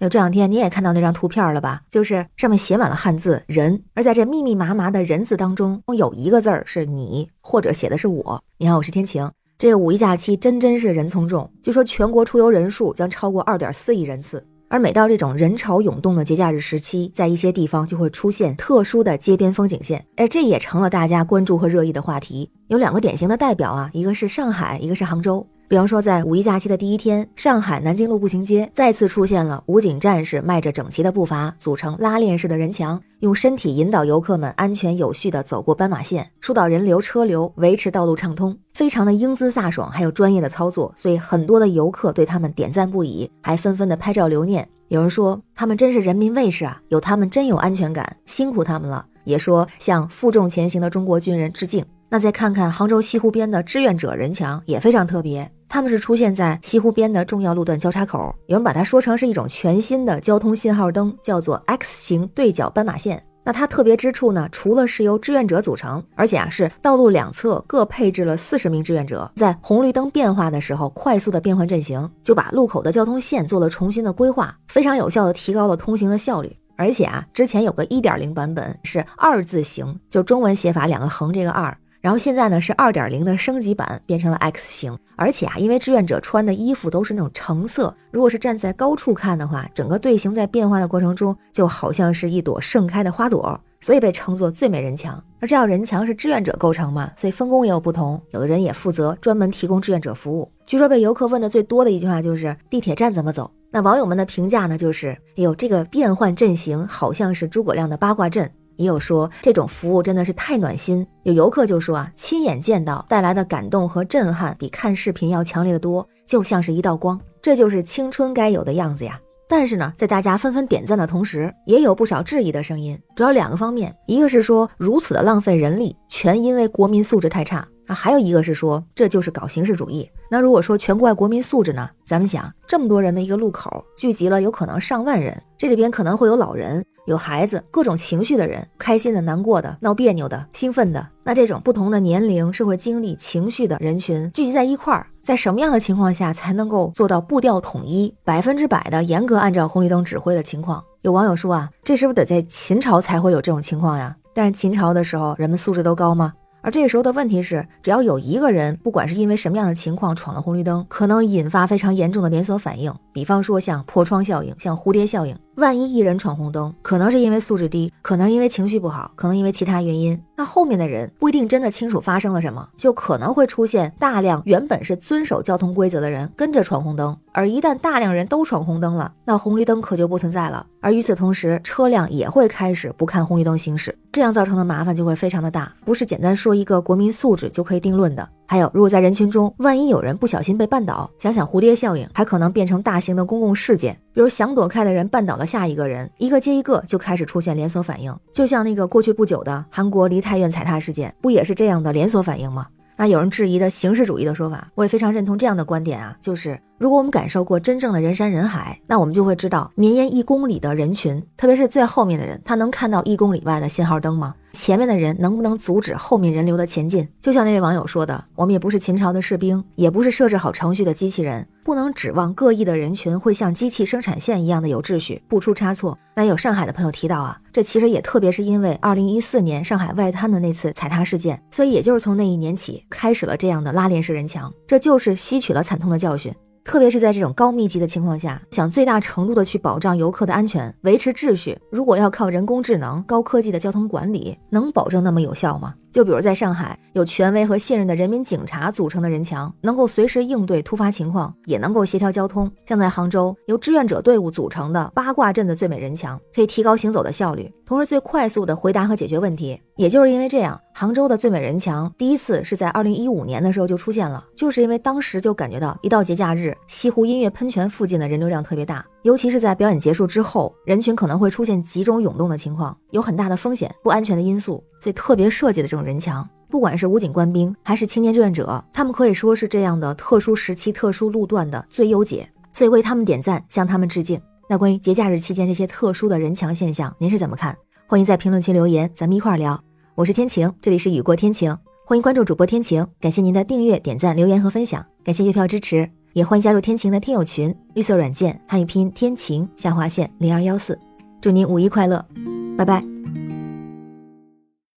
有这两天你也看到那张图片了吧？就是上面写满了汉字“人”，而在这密密麻麻的人字当中，有一个字儿是你，或者写的是我。你好，我是天晴。这个五一假期真真是人从众，据说全国出游人数将超过二点四亿人次。而每到这种人潮涌动的节假日时期，在一些地方就会出现特殊的街边风景线，而这也成了大家关注和热议的话题。有两个典型的代表啊，一个是上海，一个是杭州。比方说，在五一假期的第一天，上海南京路步行街再次出现了武警战士迈着整齐的步伐，组成拉链式的人墙，用身体引导游客们安全有序地走过斑马线，疏导人流车流，维持道路畅通，非常的英姿飒爽，还有专业的操作，所以很多的游客对他们点赞不已，还纷纷的拍照留念。有人说他们真是人民卫士啊，有他们真有安全感，辛苦他们了。也说向负重前行的中国军人致敬。那再看看杭州西湖边的志愿者人墙也非常特别。他们是出现在西湖边的重要路段交叉口，有人把它说成是一种全新的交通信号灯，叫做 X 型对角斑马线。那它特别之处呢，除了是由志愿者组成，而且啊是道路两侧各配置了四十名志愿者，在红绿灯变化的时候快速的变换阵型，就把路口的交通线做了重新的规划，非常有效的提高了通行的效率。而且啊，之前有个一点零版本是二字形，就中文写法两个横这个二。然后现在呢是二点零的升级版，变成了 X 型，而且啊，因为志愿者穿的衣服都是那种橙色，如果是站在高处看的话，整个队形在变化的过程中就好像是一朵盛开的花朵，所以被称作最美人墙。而这道人墙是志愿者构成嘛，所以分工也有不同，有的人也负责专门提供志愿者服务。据说被游客问的最多的一句话就是地铁站怎么走？那网友们的评价呢，就是哎呦，这个变换阵型好像是诸葛亮的八卦阵。也有说这种服务真的是太暖心，有游客就说啊，亲眼见到带来的感动和震撼比看视频要强烈的多，就像是一道光，这就是青春该有的样子呀。但是呢，在大家纷纷点赞的同时，也有不少质疑的声音，主要两个方面，一个是说如此的浪费人力，全因为国民素质太差啊，还有一个是说这就是搞形式主义。那如果说全怪国民素质呢？咱们想，这么多人的一个路口聚集了有可能上万人，这里边可能会有老人。有孩子，各种情绪的人，开心的、难过的、闹别扭的、兴奋的，那这种不同的年龄、社会经历、情绪的人群聚集在一块儿，在什么样的情况下才能够做到步调统一、百分之百的严格按照红绿灯指挥的情况？有网友说啊，这是不是得在秦朝才会有这种情况呀？但是秦朝的时候，人们素质都高吗？而这个时候的问题是，只要有一个人，不管是因为什么样的情况闯了红绿灯，可能引发非常严重的连锁反应。比方说像破窗效应，像蝴蝶效应。万一一人闯红灯，可能是因为素质低，可能是因为情绪不好，可能因为其他原因。那后面的人不一定真的清楚发生了什么，就可能会出现大量原本是遵守交通规则的人跟着闯红灯。而一旦大量人都闯红灯了，那红绿灯可就不存在了。而与此同时，车辆也会开始不看红绿灯行驶，这样造成的麻烦就会非常的大，不是简单说一个国民素质就可以定论的。还有，如果在人群中，万一有人不小心被绊倒，想想蝴蝶效应，还可能变成大型的公共事件。比如想躲开的人绊倒了下一个人，一个接一个就开始出现连锁反应。就像那个过去不久的韩国梨泰院踩踏事件，不也是这样的连锁反应吗？那有人质疑的形式主义的说法，我也非常认同这样的观点啊，就是如果我们感受过真正的人山人海，那我们就会知道绵延一公里的人群，特别是最后面的人，他能看到一公里外的信号灯吗？前面的人能不能阻止后面人流的前进？就像那位网友说的，我们也不是秦朝的士兵，也不是设置好程序的机器人，不能指望各异的人群会像机器生产线一样的有秩序，不出差错。那有上海的朋友提到啊，这其实也特别是因为二零一四年上海外滩的那次踩踏事件，所以也就是从那一年起开始了这样的拉链式人墙，这就是吸取了惨痛的教训。特别是在这种高密集的情况下，想最大程度的去保障游客的安全，维持秩序，如果要靠人工智能、高科技的交通管理，能保证那么有效吗？就比如在上海，有权威和信任的人民警察组成的人墙，能够随时应对突发情况，也能够协调交通。像在杭州，由志愿者队伍组成的八卦阵的最美人墙，可以提高行走的效率，同时最快速的回答和解决问题。也就是因为这样，杭州的最美人墙第一次是在二零一五年的时候就出现了，就是因为当时就感觉到一到节假日，西湖音乐喷泉附近的人流量特别大。尤其是在表演结束之后，人群可能会出现集中涌动的情况，有很大的风险、不安全的因素，所以特别设计的这种人墙，不管是武警官兵还是青年志愿者，他们可以说是这样的特殊时期、特殊路段的最优解，所以为他们点赞，向他们致敬。那关于节假日期间这些特殊的人墙现象，您是怎么看？欢迎在评论区留言，咱们一块儿聊。我是天晴这里是雨过天晴欢迎关注主播天晴感谢您的订阅点赞留言和分享感谢月票支持也欢迎加入天晴的听友群绿色软件汉语拼音天晴下划线零二幺四祝您五一快乐拜拜。